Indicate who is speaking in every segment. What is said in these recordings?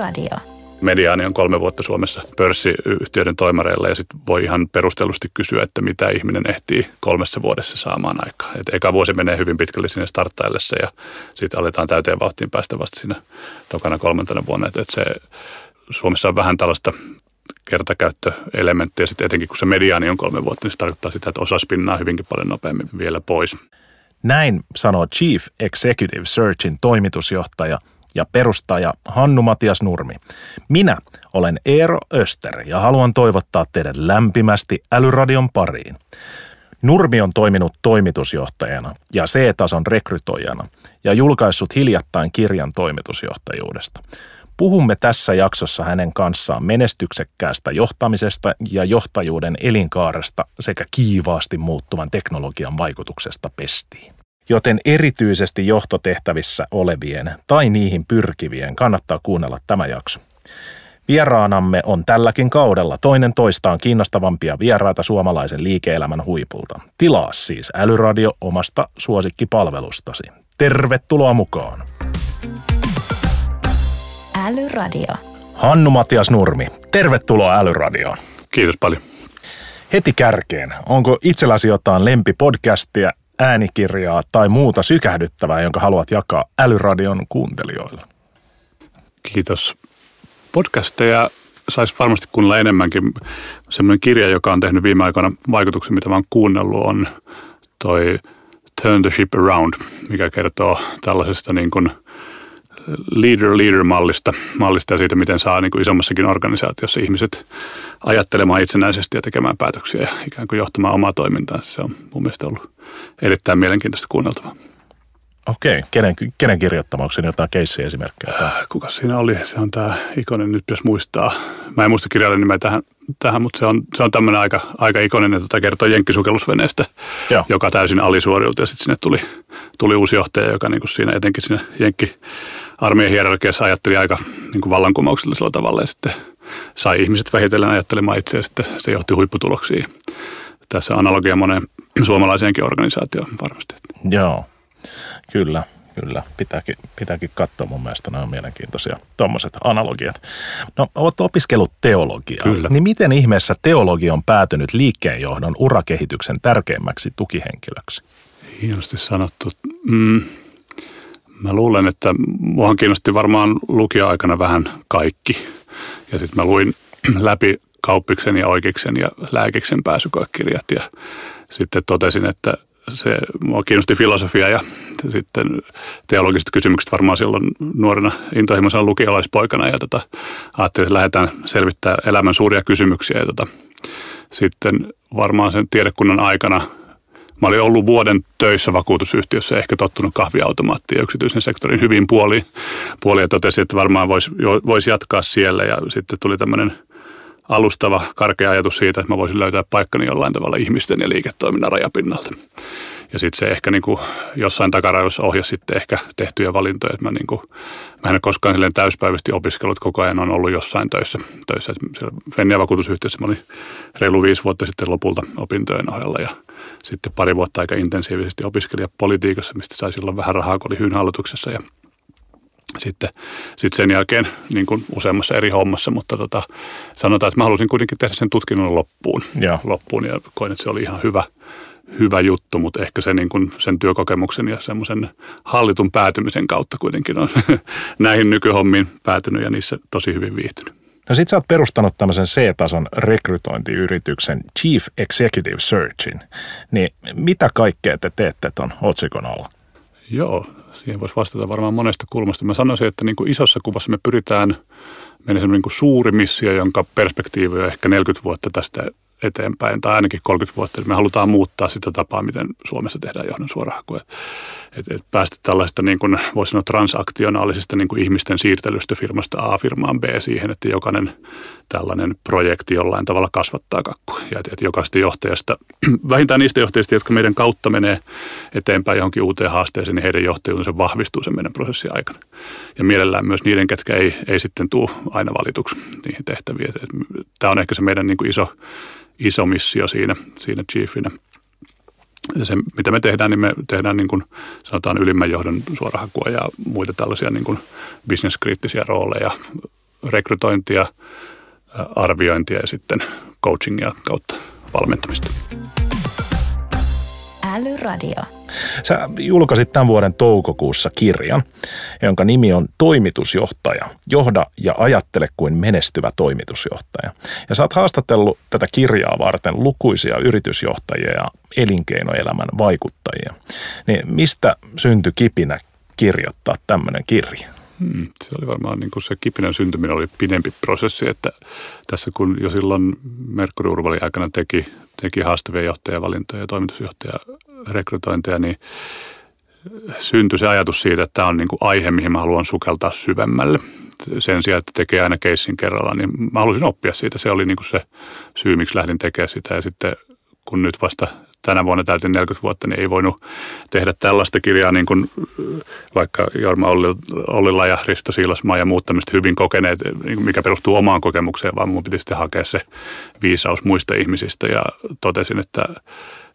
Speaker 1: Älyradio.
Speaker 2: Mediaani on kolme vuotta Suomessa pörssiyhtiöiden toimareilla ja sitten voi ihan perustellusti kysyä, että mitä ihminen ehtii kolmessa vuodessa saamaan aikaa. Et eka vuosi menee hyvin pitkälle sinne starttaillessa ja sitten aletaan täyteen vauhtiin päästä vasta siinä tokana kolmantena vuonna. Et, et se, Suomessa on vähän tällaista kertakäyttöelementtejä, sitten etenkin kun se mediaani on kolme vuotta, niin se tarkoittaa sitä, että osa spinnaa hyvinkin paljon nopeammin vielä pois.
Speaker 3: Näin sanoo Chief Executive Searchin toimitusjohtaja ja perustaja Hannu Matias Nurmi. Minä olen Eero Öster ja haluan toivottaa teidät lämpimästi Älyradion pariin. Nurmi on toiminut toimitusjohtajana ja C-tason rekrytoijana ja julkaissut hiljattain kirjan toimitusjohtajuudesta. Puhumme tässä jaksossa hänen kanssaan menestyksekkäästä johtamisesta ja johtajuuden elinkaaresta sekä kiivaasti muuttuvan teknologian vaikutuksesta pestiin. Joten erityisesti johtotehtävissä olevien tai niihin pyrkivien kannattaa kuunnella tämä jakso. Vieraanamme on tälläkin kaudella toinen toistaan kiinnostavampia vieraita suomalaisen liike-elämän huipulta. Tilaa siis Älyradio omasta suosikkipalvelustasi. Tervetuloa mukaan!
Speaker 1: Älyradio.
Speaker 3: Hannu Matias Nurmi, tervetuloa Älyradioon.
Speaker 2: Kiitos paljon.
Speaker 3: Heti kärkeen, onko itselläsi jotain lempipodcastia, äänikirjaa tai muuta sykähdyttävää, jonka haluat jakaa Älyradion kuuntelijoille?
Speaker 2: Kiitos. Podcasteja saisi varmasti kuunnella enemmänkin. Semmoinen kirja, joka on tehnyt viime aikoina vaikutuksen, mitä mä oon kuunnellut, on toi Turn the Ship Around, mikä kertoo tällaisesta niin kuin – leader-leader-mallista mallista ja siitä, miten saa niin kuin isommassakin organisaatiossa ihmiset ajattelemaan itsenäisesti ja tekemään päätöksiä ja ikään kuin johtamaan omaa toimintaansa. Se on mun mielestä ollut erittäin mielenkiintoista kuunneltavaa.
Speaker 3: Okei, kenen, kenen kirjoittama, onko siinä jotain keissiä esimerkkejä? Tai?
Speaker 2: Kuka siinä oli? Se on tämä ikonen, nyt pitäisi muistaa. Mä en muista kirjailijan nimeä tähän, tähän mutta se on, se on tämmöinen aika, aika ikonen, että tota kertoo jenkkisukellusveneestä, Joo. joka täysin alisuoriutui ja sitten sinne tuli, tuli uusi johtaja, joka niin kuin siinä etenkin siinä jenkki armeijan hierarkiassa ajatteli aika niin kuin vallankumouksellisella tavalla ja sitten sai ihmiset vähitellen ajattelemaan itse ja sitten se johti huipputuloksiin. Tässä analogia moneen suomalaiseenkin organisaatioon varmasti.
Speaker 3: Joo, kyllä. Kyllä, pitääkin, pitääkin katsoa mun mielestä, nämä on mielenkiintoisia tuommoiset analogiat. No, olet opiskellut teologiaa,
Speaker 2: Kyllä.
Speaker 3: niin miten ihmeessä teologia on päätynyt liikkeenjohdon urakehityksen tärkeimmäksi tukihenkilöksi?
Speaker 2: Hienosti sanottu. Mm, Mä luulen, että muahan kiinnosti varmaan lukija-aikana vähän kaikki. Ja sitten mä luin läpi kauppiksen ja oikeiksen ja lääkiksen pääsykoekirjat. Ja sitten totesin, että se, mua kiinnosti filosofia ja sitten teologiset kysymykset varmaan silloin nuorena intohimoisena lukiolaispoikana. Ja tota, ajattelin, että lähdetään selvittämään elämän suuria kysymyksiä. Ja tota, sitten varmaan sen tiedekunnan aikana – Mä olin ollut vuoden töissä vakuutusyhtiössä, ehkä tottunut kahviautomaattiin ja yksityisen sektorin hyvin puoliin. Puoli ja totesin, että varmaan voisi vois jatkaa siellä. Ja sitten tuli tämmöinen alustava karkea ajatus siitä, että mä voisin löytää paikkani jollain tavalla ihmisten ja liiketoiminnan rajapinnalta. Ja sitten se ehkä niin kuin jossain takarajoissa ohjasi sitten ehkä tehtyjä valintoja. Että mä, niin kuin, mä en koskaan silleen täyspäiväisesti opiskellut, koko ajan on ollut jossain töissä. töissä. Fennia vakuutusyhtiössä mä olin reilu viisi vuotta sitten lopulta opintojen ohella ja sitten pari vuotta aika intensiivisesti opiskelija politiikassa, mistä sai silloin vähän rahaa, kun oli hyyn hallituksessa ja sitten, sitten sen jälkeen niin kuin useammassa eri hommassa, mutta tota, sanotaan, että mä halusin kuitenkin tehdä sen tutkinnon loppuun. Ja. loppuun ja koin, että se oli ihan hyvä, hyvä juttu, mutta ehkä se niin kuin sen työkokemuksen ja semmoisen hallitun päätymisen kautta kuitenkin on näihin nykyhommiin päätynyt ja niissä tosi hyvin viihtynyt.
Speaker 3: No sit sä oot perustanut tämmöisen C-tason rekrytointiyrityksen Chief Executive Searchin. Niin mitä kaikkea te teette ton otsikon alla?
Speaker 2: Joo, siihen voisi vastata varmaan monesta kulmasta. Mä sanoisin, että niin kuin isossa kuvassa me pyritään meidän niin suuri missio, jonka perspektiivi on ehkä 40 vuotta tästä eteenpäin, tai ainakin 30 vuotta. Me halutaan muuttaa sitä tapaa, miten Suomessa tehdään johdon suorahakua. Et, et päästä tällaista, niin kuin, voisi sanoa, transaktionaalisesta niin kuin ihmisten siirtelystä firmasta A firmaan B siihen, että jokainen tällainen projekti jollain tavalla kasvattaa kakkua. Ja että et jokaisesta johtajasta, vähintään niistä johtajista, jotka meidän kautta menee eteenpäin johonkin uuteen haasteeseen, niin heidän johtajuutensa vahvistuu sen meidän prosessin aikana. Ja mielellään myös niiden, ketkä ei, ei sitten tule aina valituksi niihin tehtäviin. Tämä on ehkä se meidän niin kuin iso iso missio siinä, siinä chiefinä. Se, mitä me tehdään, niin me tehdään niin kuin sanotaan ylimmän johdon suorahakua ja muita tällaisia niin kuin bisneskriittisiä rooleja rekrytointia, arviointia ja sitten coachingia kautta valmentamista.
Speaker 1: Älyradio.
Speaker 3: Sä julkaisit tämän vuoden toukokuussa kirjan, jonka nimi on Toimitusjohtaja. Johda ja ajattele kuin menestyvä toimitusjohtaja. Ja sä oot haastatellut tätä kirjaa varten lukuisia yritysjohtajia ja elinkeinoelämän vaikuttajia. Niin mistä syntyi kipinä kirjoittaa tämmöinen kirja?
Speaker 2: Hmm, se oli varmaan niin kuin se kipinän syntyminen oli pidempi prosessi, että tässä kun jo silloin Merkuri aikana teki, teki haastavia johtajavalintoja ja toimitusjohtajarekrytointeja, niin syntyi se ajatus siitä, että tämä on niin kuin aihe, mihin mä haluan sukeltaa syvemmälle. Sen sijaan, että tekee aina keissin kerrallaan, niin mä halusin oppia siitä. Se oli niin kuin se syy, miksi lähdin tekemään sitä. Ja sitten kun nyt vasta tänä vuonna täytin 40 vuotta, niin ei voinut tehdä tällaista kirjaa niin kuin vaikka Jorma Ollila ja Risto Siilasmaa ja muut tämmöiset hyvin kokeneet, niin mikä perustuu omaan kokemukseen, vaan mun piti sitten hakea se viisaus muista ihmisistä ja totesin, että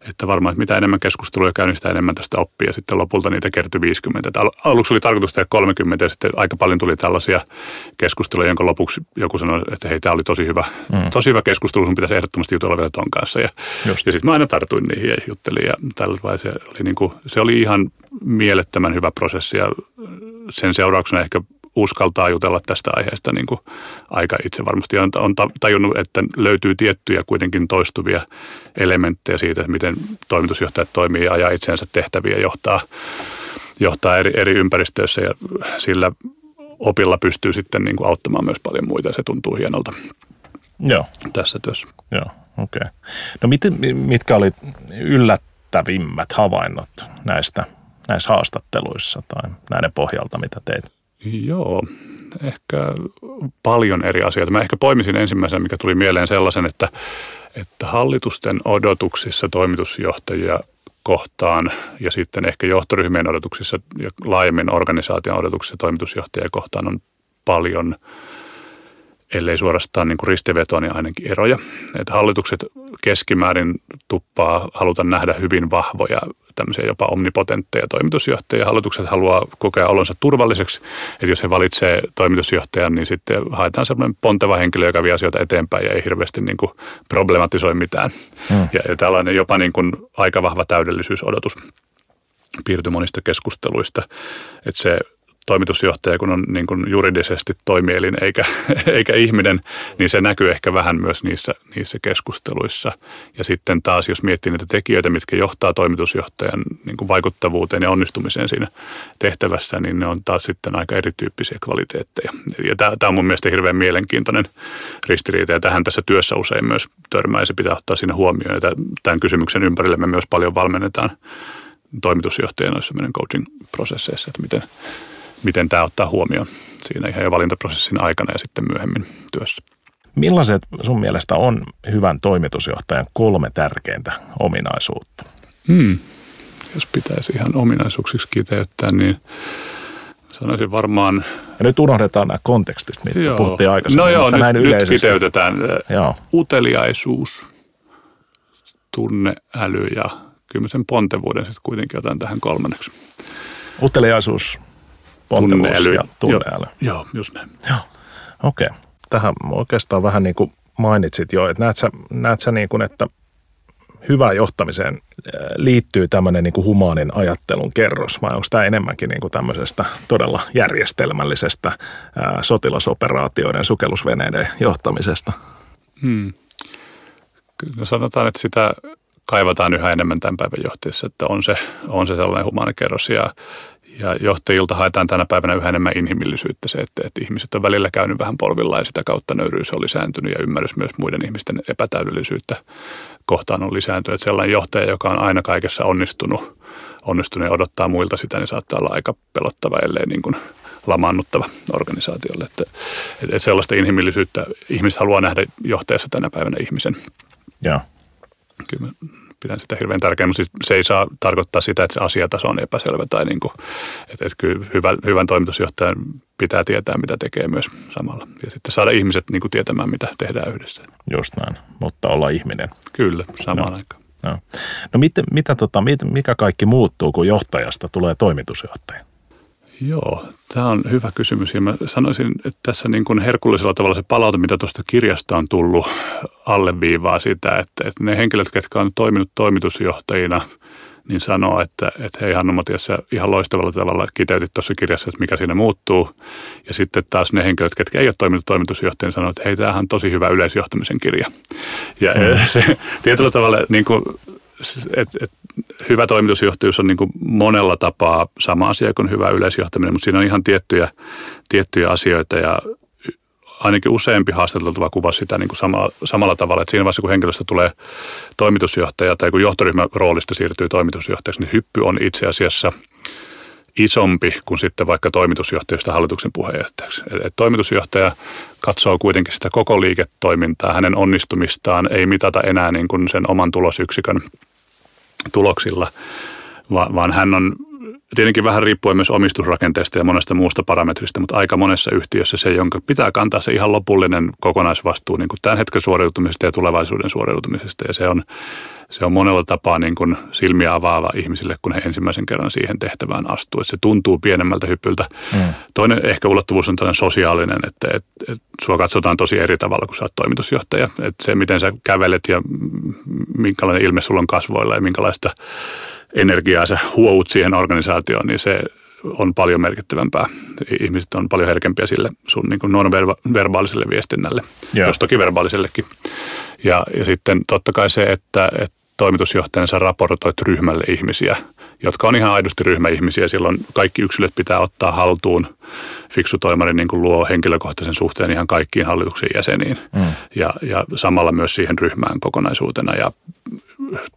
Speaker 2: että varmaan että mitä enemmän keskustelua käy, niin sitä enemmän tästä oppii. Ja sitten lopulta niitä kertyi 50. Että aluksi oli tarkoitus tehdä 30 ja sitten aika paljon tuli tällaisia keskusteluja, jonka lopuksi joku sanoi, että hei, tämä oli tosi hyvä, mm. tosi hyvä keskustelu, sun pitäisi ehdottomasti jutella vielä ton kanssa. Ja, ja sitten mä aina tartuin niihin ja juttelin ja tällä se oli, niin kuin, se oli ihan mielettömän hyvä prosessi ja sen seurauksena ehkä uskaltaa jutella tästä aiheesta niin kuin aika itse varmasti on, on tajunnut, että löytyy tiettyjä kuitenkin toistuvia elementtejä siitä, että miten toimitusjohtajat toimii ja ajaa itseensä tehtäviä johtaa, johtaa eri, eri ympäristöissä ja sillä opilla pystyy sitten niin kuin auttamaan myös paljon muita ja se tuntuu hienolta
Speaker 3: Joo.
Speaker 2: tässä työssä.
Speaker 3: Joo, okei. Okay. No mit, mitkä oli yllättävimmät havainnot näistä, näissä haastatteluissa tai näiden pohjalta, mitä teit?
Speaker 2: Joo, ehkä paljon eri asioita. Mä ehkä poimisin ensimmäisen, mikä tuli mieleen sellaisen, että, että hallitusten odotuksissa toimitusjohtajia kohtaan ja sitten ehkä johtoryhmien odotuksissa ja laajemmin organisaation odotuksissa toimitusjohtajia kohtaan on paljon – ellei suorastaan niin kuin ristivetoa, niin ainakin eroja. Että hallitukset keskimäärin tuppaa haluta nähdä hyvin vahvoja tämmöisiä jopa omnipotentteja toimitusjohtajia. Hallitukset haluaa kokea olonsa turvalliseksi, että jos he valitsee toimitusjohtajan, niin sitten haetaan semmoinen ponteva henkilö, joka vie asioita eteenpäin ja ei hirveästi niin kuin problematisoi mitään. Hmm. Ja, ja tällainen jopa niin kuin aika vahva täydellisyysodotus piirtyi monista keskusteluista, että se toimitusjohtaja, kun on niin kuin juridisesti toimielin eikä, eikä ihminen, niin se näkyy ehkä vähän myös niissä, niissä keskusteluissa. Ja sitten taas, jos miettii niitä tekijöitä, mitkä johtaa toimitusjohtajan niin kuin vaikuttavuuteen ja onnistumiseen siinä tehtävässä, niin ne on taas sitten aika erityyppisiä kvaliteetteja. Ja tämä, on mun mielestä hirveän mielenkiintoinen ristiriita, ja tähän tässä työssä usein myös törmää, ja se pitää ottaa siinä huomioon. Ja tämän kysymyksen ympärille me myös paljon valmennetaan toimitusjohtajien noissa meidän coaching-prosesseissa, että miten, miten tämä ottaa huomioon siinä ihan jo valintaprosessin aikana ja sitten myöhemmin työssä.
Speaker 3: Millaiset sun mielestä on hyvän toimitusjohtajan kolme tärkeintä ominaisuutta?
Speaker 2: Hmm. Jos pitäisi ihan ominaisuuksiksi kiteyttää, niin sanoisin varmaan...
Speaker 3: Ja nyt unohdetaan nämä kontekstit, mistä joo. puhuttiin aikaisemmin.
Speaker 2: No joo, mutta nyt, näin nyt kiteytetään. Joo. Uteliaisuus, tunneäly ja kyllä sen pontevuuden sitten kuitenkin otan tähän kolmanneksi.
Speaker 3: Uteliaisuus, tunneäly. ja tunneäly.
Speaker 2: Joo, joo just näin.
Speaker 3: Joo, okei. Okay. Tähän oikeastaan vähän niin kuin mainitsit jo, että näet sä, näet sä niin kuin, että hyvä johtamiseen äh, liittyy tämmöinen niin kuin humaanin ajattelun kerros, vai onko tämä enemmänkin niin kuin tämmöisestä todella järjestelmällisestä ää, äh, sotilasoperaatioiden sukellusveneiden johtamisesta? Hmm.
Speaker 2: Kyllä sanotaan, että sitä kaivataan yhä enemmän tämän päivän johtajassa, että on se, on se sellainen humaani kerros ja, ja johtajilta haetaan tänä päivänä yhä enemmän inhimillisyyttä se, että, että ihmiset on välillä käynyt vähän polvilla ja sitä kautta nöyryys on lisääntynyt ja ymmärrys myös muiden ihmisten epätäydellisyyttä kohtaan on lisääntynyt. Että sellainen johtaja, joka on aina kaikessa onnistunut, onnistunut ja odottaa muilta sitä, niin saattaa olla aika pelottava, ellei niin kuin lamaannuttava organisaatiolle. Että, että sellaista inhimillisyyttä ihmiset haluaa nähdä johtajassa tänä päivänä ihmisen.
Speaker 3: Joo.
Speaker 2: Kyllä pidän sitä hirveän tärkeänä, mutta siis se ei saa tarkoittaa sitä, että se asiataso on epäselvä tai niin kuin, että, että kyllä hyvä, hyvän toimitusjohtajan pitää tietää, mitä tekee myös samalla. Ja sitten saada ihmiset niin kuin tietämään, mitä tehdään yhdessä.
Speaker 3: Just näin, mutta olla ihminen.
Speaker 2: Kyllä, samaan no. aikaan.
Speaker 3: No, no mit, mitä, tota, mit, mikä kaikki muuttuu, kun johtajasta tulee toimitusjohtaja?
Speaker 2: Joo, tämä on hyvä kysymys ja mä sanoisin, että tässä niin kuin herkullisella tavalla se palaute, mitä tuosta kirjasta on tullut, alleviivaa sitä, että, että ne henkilöt, jotka on toiminut toimitusjohtajina, niin sanoo, että, että hei Hannu Matiassa ihan loistavalla tavalla kiteytit tuossa kirjassa, että mikä siinä muuttuu. Ja sitten taas ne henkilöt, ketkä ei ole toiminut toimitusjohtajina, sanoo, että hei, tämähän on tosi hyvä yleisjohtamisen kirja. Ja mm. se tietyllä tavalla niin kuin, et, et, hyvä toimitusjohtajuus on niin kuin monella tapaa sama asia kuin hyvä yleisjohtaminen, mutta siinä on ihan tiettyjä, tiettyjä asioita ja ainakin useampi haastateltava kuvasi sitä niin kuin samalla, samalla tavalla, että siinä vaiheessa kun henkilöstö tulee toimitusjohtaja tai kun johtoryhmän roolista siirtyy toimitusjohtajaksi, niin hyppy on itse asiassa isompi kuin sitten vaikka toimitusjohtajasta hallituksen puheenjohtajaksi. Et toimitusjohtaja katsoo kuitenkin sitä koko liiketoimintaa, hänen onnistumistaan ei mitata enää niin kuin sen oman tulosyksikön tuloksilla, vaan hän on tietenkin vähän riippuen myös omistusrakenteesta ja monesta muusta parametrista, mutta aika monessa yhtiössä se, jonka pitää kantaa se ihan lopullinen kokonaisvastuu niin kuin tämän hetken suoriutumisesta ja tulevaisuuden suoriutumisesta. Ja se on, se on monella tapaa niin kuin silmiä avaava ihmisille, kun he ensimmäisen kerran siihen tehtävään astuu. Että se tuntuu pienemmältä hyppyltä. Mm. Toinen ehkä ulottuvuus on tällainen sosiaalinen, että, että, että sua katsotaan tosi eri tavalla, kun sä oot toimitusjohtaja. Että se, miten sä kävelet ja minkälainen ilme sulla on kasvoilla ja minkälaista energiaa sä huout siihen organisaatioon, niin se on paljon merkittävämpää. Ihmiset on paljon herkempiä sille sun niin non-verbaaliselle viestinnälle, yeah. jos toki verbaalisellekin. Ja, ja sitten totta kai se, että, että toimitusjohtajana sä raportoit ryhmälle ihmisiä, jotka on ihan aidosti ryhmäihmisiä. Silloin kaikki yksilöt pitää ottaa haltuun. Fiksu toimari niin kuin luo henkilökohtaisen suhteen ihan kaikkiin hallituksen jäseniin mm. ja, ja samalla myös siihen ryhmään kokonaisuutena. Ja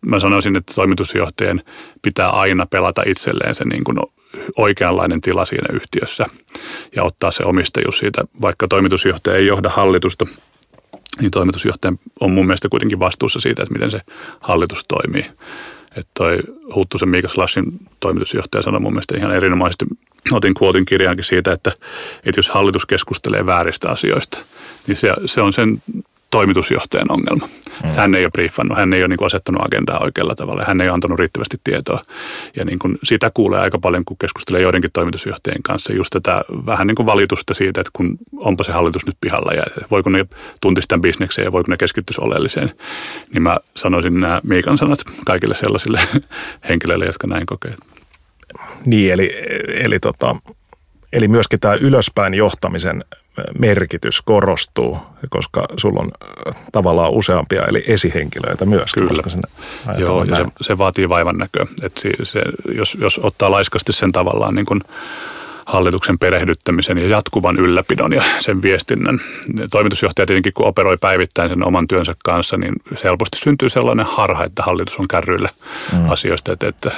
Speaker 2: mä sanoisin, että toimitusjohtajien pitää aina pelata itselleen se niin kuin oikeanlainen tila siinä yhtiössä ja ottaa se omistajuus siitä, vaikka toimitusjohtaja ei johda hallitusta, niin toimitusjohtaja on mun mielestä kuitenkin vastuussa siitä, että miten se hallitus toimii. Että toi Huttusen Miika Slashin toimitusjohtaja sanoi mun mielestä ihan erinomaisesti, otin kuotin kirjaankin siitä, että, että jos hallitus keskustelee vääristä asioista, niin se, se on sen toimitusjohtajan ongelma. Mm. Hän ei ole briefannut, hän ei ole niin asettanut agendaa oikealla tavalla, hän ei ole antanut riittävästi tietoa. Ja niin kuin sitä kuulee aika paljon, kun keskustelee joidenkin toimitusjohtajien kanssa, just tätä vähän niin kuin valitusta siitä, että kun onpa se hallitus nyt pihalla ja voiko ne tuntistaa tämän bisnekseen ja voiko ne keskittyä oleelliseen. Niin mä sanoisin nämä Miikan sanat kaikille sellaisille henkilöille, jotka näin kokee.
Speaker 3: Niin, eli, eli, tota, eli myöskin tämä ylöspäin johtamisen merkitys korostuu, koska sulla on äh, tavallaan useampia eli esihenkilöitä myös.
Speaker 2: Kyllä. Joo, ja se, se, vaatii vaivan näköä. Et se, se, jos, jos ottaa laiskasti sen tavallaan niin kuin hallituksen perehdyttämisen ja jatkuvan ylläpidon ja sen viestinnän. Toimitusjohtaja tietenkin, kun operoi päivittäin sen oman työnsä kanssa, niin helposti syntyy sellainen harha, että hallitus on kärryillä mm. asioista, että, että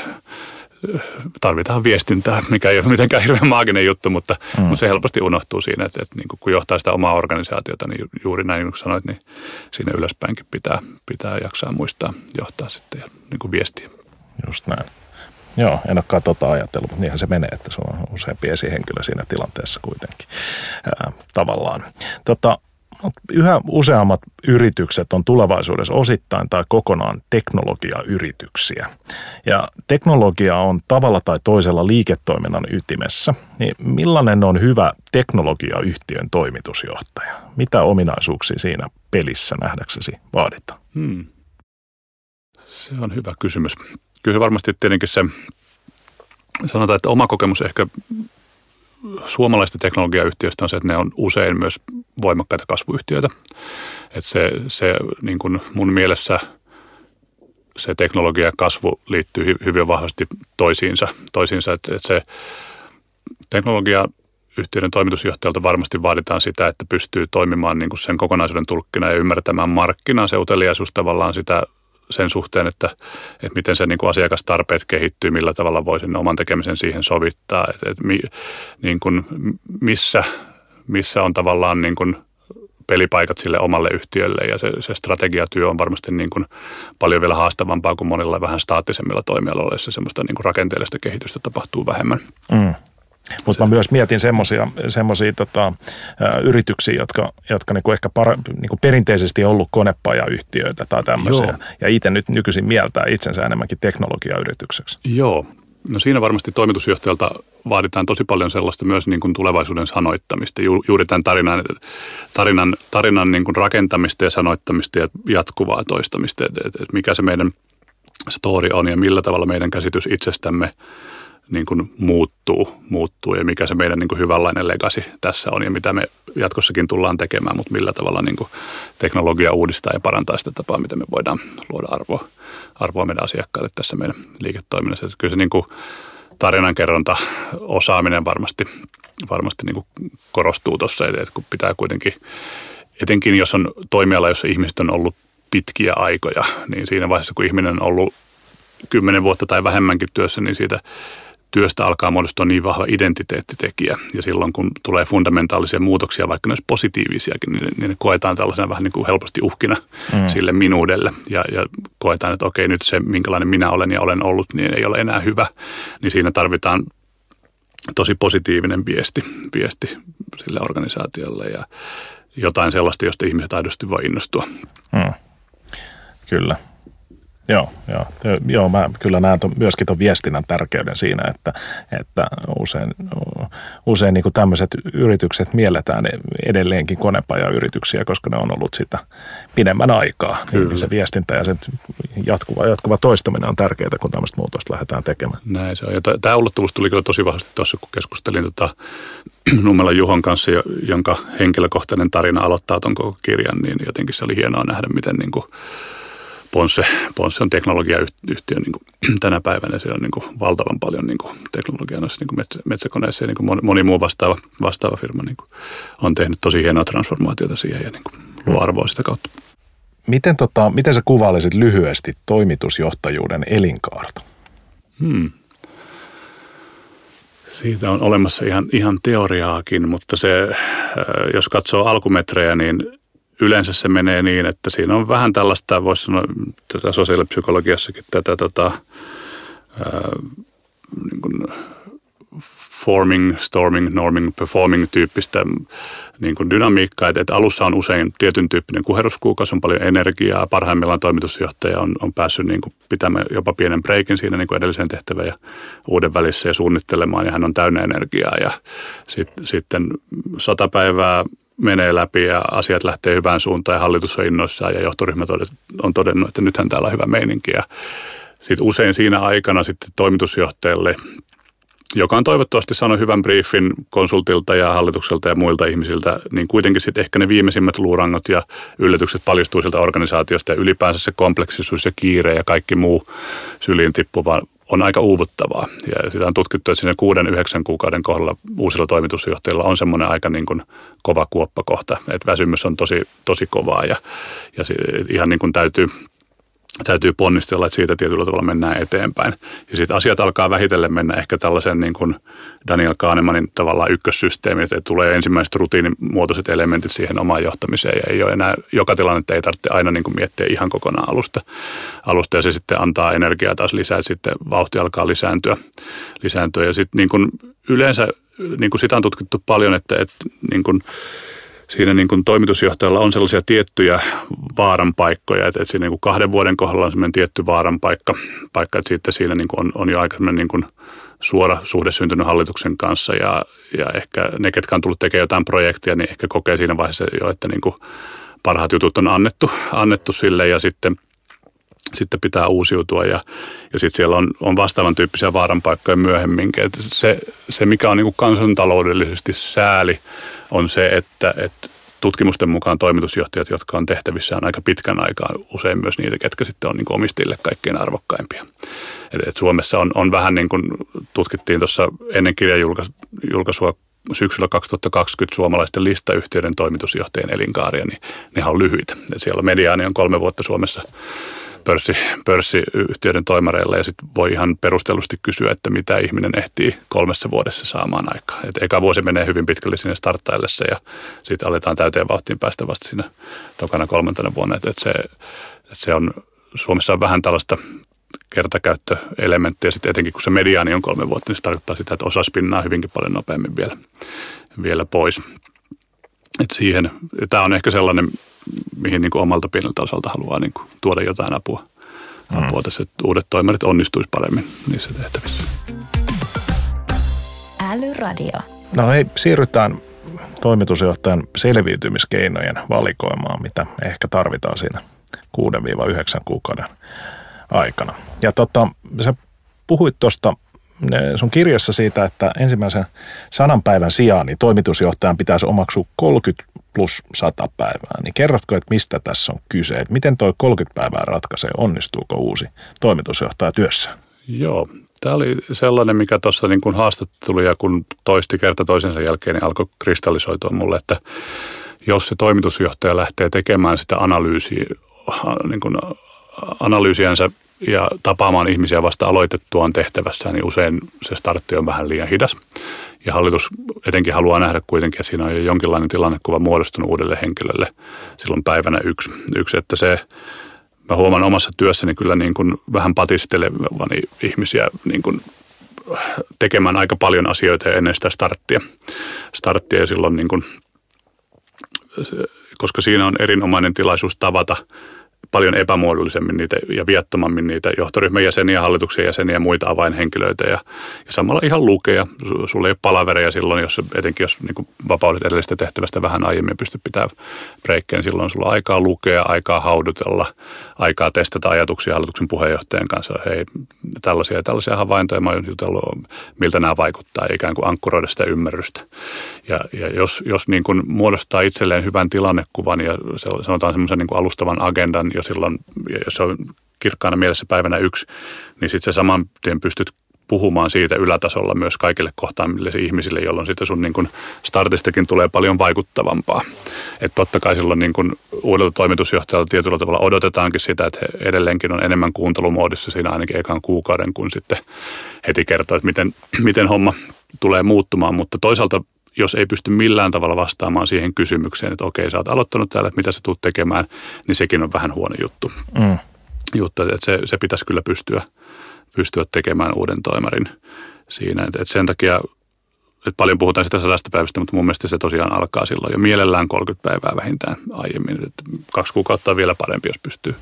Speaker 2: tarvitaan viestintää, mikä ei ole mitenkään hirveän maaginen juttu, mutta, mm. mutta se helposti unohtuu siinä, että, että niin kun johtaa sitä omaa organisaatiota, niin juuri näin niin kuin sanoit, niin siinä ylöspäinkin pitää, pitää jaksaa muistaa johtaa sitten ja niin kuin viestiä.
Speaker 3: Just näin. Joo, en olekaan tota ajatellut, mutta niinhän se menee, että se on useampi esihenkilö siinä tilanteessa kuitenkin ää, tavallaan. Tota, yhä useammat yritykset on tulevaisuudessa osittain tai kokonaan teknologiayrityksiä. Ja teknologia on tavalla tai toisella liiketoiminnan ytimessä. Niin millainen on hyvä teknologiayhtiön toimitusjohtaja? Mitä ominaisuuksia siinä pelissä nähdäksesi vaaditaan? Hmm.
Speaker 2: Se on hyvä kysymys. Kyllä varmasti tietenkin se, sanotaan, että oma kokemus ehkä suomalaisista teknologiayhtiöistä on se, että ne on usein myös voimakkaita kasvuyhtiöitä. Että se, se niin kuin mun mielessä se teknologia ja kasvu liittyy hyvin vahvasti toisiinsa. toisiinsa että, että se teknologia yhtiöiden toimitusjohtajalta varmasti vaaditaan sitä, että pystyy toimimaan niin kuin sen kokonaisuuden tulkkina ja ymmärtämään markkinaa, se uteliaisuus tavallaan sitä sen suhteen, että, että miten se niin kuin asiakastarpeet kehittyy, millä tavalla voi sen oman tekemisen siihen sovittaa, että, että mi, niin kuin missä, missä on tavallaan niin kuin pelipaikat sille omalle yhtiölle ja se, se strategiatyö on varmasti niin kuin paljon vielä haastavampaa kuin monilla vähän staattisemmilla toimialoilla, joissa semmoista niin kuin rakenteellista kehitystä tapahtuu vähemmän. Mm.
Speaker 3: Mutta mä myös mietin semmoisia tota, yrityksiä, jotka, jotka niinku ehkä para, niinku perinteisesti on ollut konepajayhtiöitä tai tämmöisiä. Joo. Ja itse nyt nykyisin mieltää itsensä enemmänkin teknologiayritykseksi.
Speaker 2: Joo. No siinä varmasti toimitusjohtajalta vaaditaan tosi paljon sellaista myös niin kuin tulevaisuuden sanoittamista, Ju, juuri tämän tarinan, tarinan, tarinan niin kuin rakentamista ja sanoittamista ja jatkuvaa toistamista, että et, et mikä se meidän story on ja millä tavalla meidän käsitys itsestämme niin kuin muuttuu, muuttuu ja mikä se meidän niin kuin hyvänlainen legacy tässä on ja mitä me jatkossakin tullaan tekemään, mutta millä tavalla niin kuin teknologia uudistaa ja parantaa sitä tapaa, miten me voidaan luoda arvoa, arvoa meidän asiakkaille tässä meidän liiketoiminnassa. Että kyllä se niin kuin tarinankerronta, osaaminen varmasti, varmasti niin kuin korostuu tuossa, että kun pitää kuitenkin, etenkin jos on toimiala, jossa ihmiset on ollut pitkiä aikoja, niin siinä vaiheessa, kun ihminen on ollut kymmenen vuotta tai vähemmänkin työssä, niin siitä työstä alkaa muodostua niin vahva identiteettitekijä. Ja silloin kun tulee fundamentaalisia muutoksia, vaikka ne olisi positiivisiakin, niin, niin ne koetaan tällaisena vähän niin kuin helposti uhkina mm. sille minuudelle. Ja, ja koetaan, että okei, nyt se minkälainen minä olen ja olen ollut, niin ei ole enää hyvä. Niin siinä tarvitaan tosi positiivinen viesti, viesti sille organisaatiolle ja jotain sellaista, josta ihmiset aidosti voi innostua. Mm.
Speaker 3: Kyllä. Joo, joo. joo mä kyllä näen ton, myöskin tuon viestinnän tärkeyden siinä, että, että usein, usein niin tämmöiset yritykset mielletään edelleenkin konepajayrityksiä, koska ne on ollut sitä pidemmän aikaa. Niin kyllä. Niin se viestintä ja se jatkuva, jatkuva toistaminen on tärkeää, kun tämmöistä muutosta lähdetään tekemään.
Speaker 2: Näin se on. Ja tämä ulottuvuus tuli kyllä tosi vahvasti tuossa, kun keskustelin tota Nummelan Juhon kanssa, jonka henkilökohtainen tarina aloittaa tuon koko kirjan, niin jotenkin se oli hienoa nähdä, miten niin kuin Ponsse, Ponsse on teknologiayhtiö niin kuin tänä päivänä. Siellä on niin kuin valtavan paljon niin kuin teknologiaa noissa niin kuin metsä, metsäkoneissa ja niin kuin moni, moni muu vastaava, vastaava firma niin kuin on tehnyt tosi hienoa transformaatiota siihen ja niin kuin luo arvoa sitä kautta.
Speaker 3: Miten, tota, miten sä kuvailisit lyhyesti toimitusjohtajuuden elinkaarta? Hmm.
Speaker 2: Siitä on olemassa ihan, ihan teoriaakin, mutta se, jos katsoo alkumetrejä, niin yleensä se menee niin, että siinä on vähän tällaista, voisi sanoa tätä sosiaalipsykologiassakin tätä tota, ää, niin kuin forming, storming, norming, performing tyyppistä niin kuin dynamiikkaa, että, että alussa on usein tietyn tyyppinen kuheruskuukausi, on paljon energiaa, parhaimmillaan toimitusjohtaja on, on päässyt niin kuin pitämään jopa pienen breikin siinä niin kuin edellisen tehtävän ja uuden välissä ja suunnittelemaan ja hän on täynnä energiaa. Ja sit, sitten sata päivää menee läpi ja asiat lähtee hyvään suuntaan ja hallitus on innoissaan ja johtoryhmä on todennut, että nythän täällä on hyvä meininki. Ja sitten usein siinä aikana sitten toimitusjohtajalle, joka on toivottavasti saanut hyvän briefin konsultilta ja hallitukselta ja muilta ihmisiltä, niin kuitenkin sitten ehkä ne viimeisimmät luurangot ja yllätykset paljastuu sieltä organisaatiosta ja ylipäänsä se kompleksisuus ja kiire ja kaikki muu syliin tippuva on aika uuvuttavaa. Ja sitä on tutkittu, että siinä kuuden, yhdeksän kuukauden kohdalla uusilla toimitusjohtajilla on semmoinen aika niin kuin kova kuoppakohta, että väsymys on tosi, tosi kovaa ja, ja ihan niin kuin täytyy täytyy ponnistella, että siitä tietyllä tavalla mennään eteenpäin. Ja sitten asiat alkaa vähitellen mennä ehkä tällaisen niin kuin Daniel Kahnemanin tavallaan ykkössysteemi, että tulee ensimmäiset rutiinimuotoiset elementit siihen omaan johtamiseen ja ei ole enää, joka tilannetta ei tarvitse aina niin kuin miettiä ihan kokonaan alusta, alusta ja se sitten antaa energiaa taas lisää, sitten vauhti alkaa lisääntyä, lisääntyä ja sitten niin kuin yleensä niin kuin sitä on tutkittu paljon, että, että niin kuin siinä niin kuin toimitusjohtajalla on sellaisia tiettyjä vaaran paikkoja, että, että siinä niin kuin kahden vuoden kohdalla on sellainen tietty vaaran paikka, paikka että sitten siinä niin kuin on, on jo aika niin kuin suora suhde syntynyt hallituksen kanssa ja, ja ehkä ne, ketkä on tullut tekemään jotain projektia, niin ehkä kokee siinä vaiheessa jo, että niin kuin parhaat jutut on annettu, annettu sille ja sitten – sitten pitää uusiutua ja, ja sitten siellä on, on vastaavan tyyppisiä vaaranpaikkoja myöhemminkin. Et se, se, mikä on niin kansantaloudellisesti sääli, on se, että, että tutkimusten mukaan toimitusjohtajat, jotka on tehtävissään aika pitkän aikaa, usein myös niitä, ketkä sitten on niin omistajille kaikkein arvokkaimpia. Et, et Suomessa on, on vähän niin kuin tutkittiin tuossa ennen kirjan julkaisua syksyllä 2020 suomalaisten listayhtiöiden toimitusjohtajien elinkaaria, niin nehän on lyhyitä. Et siellä mediaani on kolme vuotta Suomessa pörssi, pörssiyhtiöiden toimareilla ja sitten voi ihan perustellusti kysyä, että mitä ihminen ehtii kolmessa vuodessa saamaan aikaa. Et eka vuosi menee hyvin pitkälle sinne starttaillessa ja sitten aletaan täyteen vauhtiin päästä vasta siinä tokana kolmantena vuonna. Et, et se, et se on, Suomessa on vähän tällaista kertakäyttöelementtiä, sitten etenkin kun se mediaani on kolme vuotta, niin se tarkoittaa sitä, että osa spinnaa hyvinkin paljon nopeammin vielä, vielä pois. Et siihen, tämä on ehkä sellainen, mihin niin kuin omalta pieneltä osalta haluaa niin kuin tuoda jotain apua, apua mm. tässä, että uudet toimarit onnistuisi paremmin niissä tehtävissä.
Speaker 1: Älyradio.
Speaker 3: No hei, siirrytään toimitusjohtajan selviytymiskeinojen valikoimaan, mitä ehkä tarvitaan siinä 6-9 kuukauden aikana. Ja tota, sä puhuit tuosta sun kirjassa siitä, että ensimmäisen sadan päivän sijaan niin toimitusjohtajan pitäisi omaksua 30 plus 100 päivää. Niin kerrotko, että mistä tässä on kyse? Että miten toi 30 päivää ratkaisee, onnistuuko uusi toimitusjohtaja työssä?
Speaker 2: Joo, tämä oli sellainen, mikä tuossa niin kun haastattelu ja kun toisti kerta toisensa jälkeen, niin alkoi kristallisoitua mulle, että jos se toimitusjohtaja lähtee tekemään sitä analyysiä, niin kun analyysiänsä ja tapaamaan ihmisiä vasta aloitettuaan tehtävässä, niin usein se startti on vähän liian hidas. Ja hallitus etenkin haluaa nähdä kuitenkin, että siinä on jo jonkinlainen tilannekuva muodostunut uudelle henkilölle silloin päivänä yksi. yksi että se, mä huomaan omassa työssäni kyllä niin kuin vähän patistelevani ihmisiä niin kuin tekemään aika paljon asioita ennen sitä starttia. Starttia ja silloin niin kuin, koska siinä on erinomainen tilaisuus tavata – paljon epämuodollisemmin niitä ja viattomammin niitä johtoryhmän jäseniä, hallituksen jäseniä ja muita avainhenkilöitä ja, ja samalla ihan lukea. Sulla ei ole palavereja silloin, jos, etenkin jos niin vapaudet edellisestä tehtävästä vähän aiemmin pysty pitää breikkejä, niin silloin sulla on aikaa lukea, aikaa haudutella, aikaa testata ajatuksia hallituksen puheenjohtajan kanssa. Hei, tällaisia ja tällaisia havaintoja mä oon jutellut, miltä nämä vaikuttaa, ikään kuin ankkuroida sitä ymmärrystä. Ja, ja jos, jos niin kuin muodostaa itselleen hyvän tilannekuvan ja sanotaan semmoisen niin alustavan agendan, jo silloin, jos se on kirkkaana mielessä päivänä yksi, niin sitten se saman tien pystyt puhumaan siitä ylätasolla myös kaikille kohtaamille ihmisille, jolloin sitten sun niin kun startistakin tulee paljon vaikuttavampaa. Että totta kai silloin niin kun uudelta toimitusjohtajalta tietyllä tavalla odotetaankin sitä, että he edelleenkin on enemmän kuuntelumoodissa siinä ainakin ekan kuukauden, kun sitten heti kertoo, että miten, miten homma tulee muuttumaan, mutta toisaalta jos ei pysty millään tavalla vastaamaan siihen kysymykseen, että okei, sä oot aloittanut täällä, että mitä sä tulet tekemään, niin sekin on vähän huono juttu. Mm. juttu että se, se pitäisi kyllä pystyä, pystyä tekemään uuden toimarin siinä. Että sen takia, että paljon puhutaan sitä sadasta päivästä, mutta mun mielestä se tosiaan alkaa silloin jo mielellään 30 päivää vähintään aiemmin. Että kaksi kuukautta on vielä parempi, jos pystyy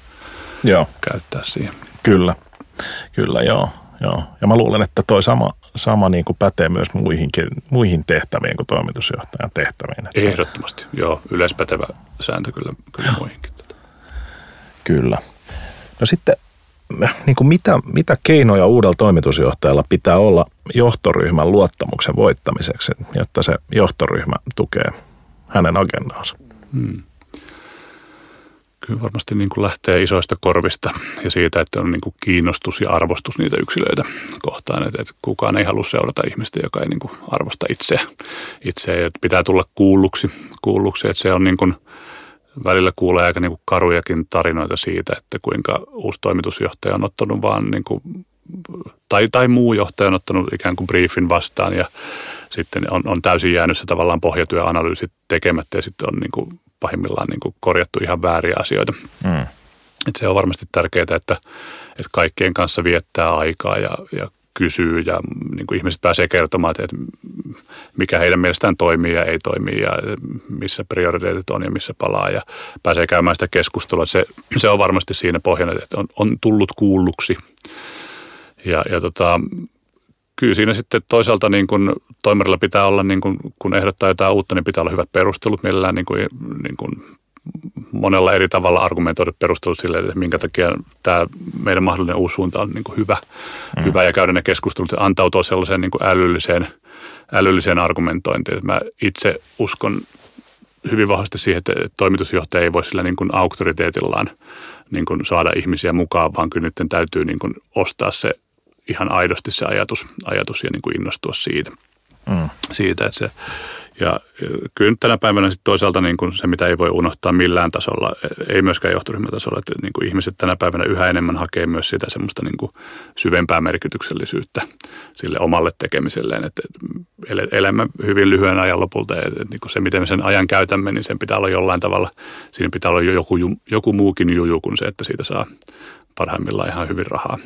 Speaker 2: joo. käyttää siihen.
Speaker 3: Kyllä, kyllä joo. joo. Ja mä luulen, että toi sama, sama niin kuin pätee myös muihinkin, muihin tehtäviin kuin toimitusjohtajan tehtäviin. Että...
Speaker 2: Ehdottomasti, joo. Yleispätevä sääntö kyllä, kyllä muihinkin.
Speaker 3: Kyllä. No sitten, niin kuin mitä, mitä keinoja uudella toimitusjohtajalla pitää olla johtoryhmän luottamuksen voittamiseksi, jotta se johtoryhmä tukee hänen agendaansa? Hmm
Speaker 2: kyllä varmasti niin kuin lähtee isoista korvista ja siitä, että on niin kuin kiinnostus ja arvostus niitä yksilöitä kohtaan. Että, että kukaan ei halua seurata ihmistä, joka ei niin kuin arvosta itseä. itseä. Että pitää tulla kuulluksi, kuulluksi. Että se on niin kuin, välillä kuulee aika niin kuin karujakin tarinoita siitä, että kuinka uusi toimitusjohtaja on ottanut vaan niin kuin, tai, tai muu johtaja on ottanut ikään kuin briefin vastaan ja sitten on, on täysin jäänyt se tavallaan pohjatyöanalyysi tekemättä ja sitten on niin kuin pahimmillaan niin kuin korjattu ihan vääriä asioita. Mm. Et se on varmasti tärkeää, että, että kaikkien kanssa viettää aikaa ja, ja kysyy ja niin kuin ihmiset pääsee kertomaan, että mikä heidän mielestään toimii ja ei toimi ja missä prioriteetit on ja missä palaa ja pääsee käymään sitä keskustelua. Se, se on varmasti siinä pohjana, että on, on tullut kuulluksi. Ja, ja tota, kyllä siinä sitten toisaalta niin kuin toimarilla pitää olla, niin kuin, kun ehdottaa jotain uutta, niin pitää olla hyvät perustelut, mielellään niin kuin, niin kuin monella eri tavalla argumentoidut perustelut sille, että minkä takia tämä meidän mahdollinen uusi suunta on niin kuin hyvä, mm. hyvä ja käydä ne keskustelut ja antautua sellaiseen niin kuin älylliseen, älylliseen argumentointiin. Että mä itse uskon hyvin vahvasti siihen, että toimitusjohtaja ei voi sillä niin kuin auktoriteetillaan niin kuin saada ihmisiä mukaan, vaan kyllä nyt täytyy niin kuin ostaa se ihan aidosti se ajatus, ajatus ja niin kuin innostua siitä. Mm. siitä että se, ja kyllä tänä päivänä sitten toisaalta niin kuin se, mitä ei voi unohtaa millään tasolla, ei myöskään johtoryhmätasolla, että niin kuin ihmiset tänä päivänä yhä enemmän hakee myös sitä semmoista niin kuin syvempää merkityksellisyyttä sille omalle tekemiselleen, että elämme hyvin lyhyen ajan lopulta ja niin kuin se, miten me sen ajan käytämme, niin sen pitää olla jollain tavalla, siinä pitää olla joku, joku muukin juju kuin se, että siitä saa parhaimmillaan ihan hyvin rahaa.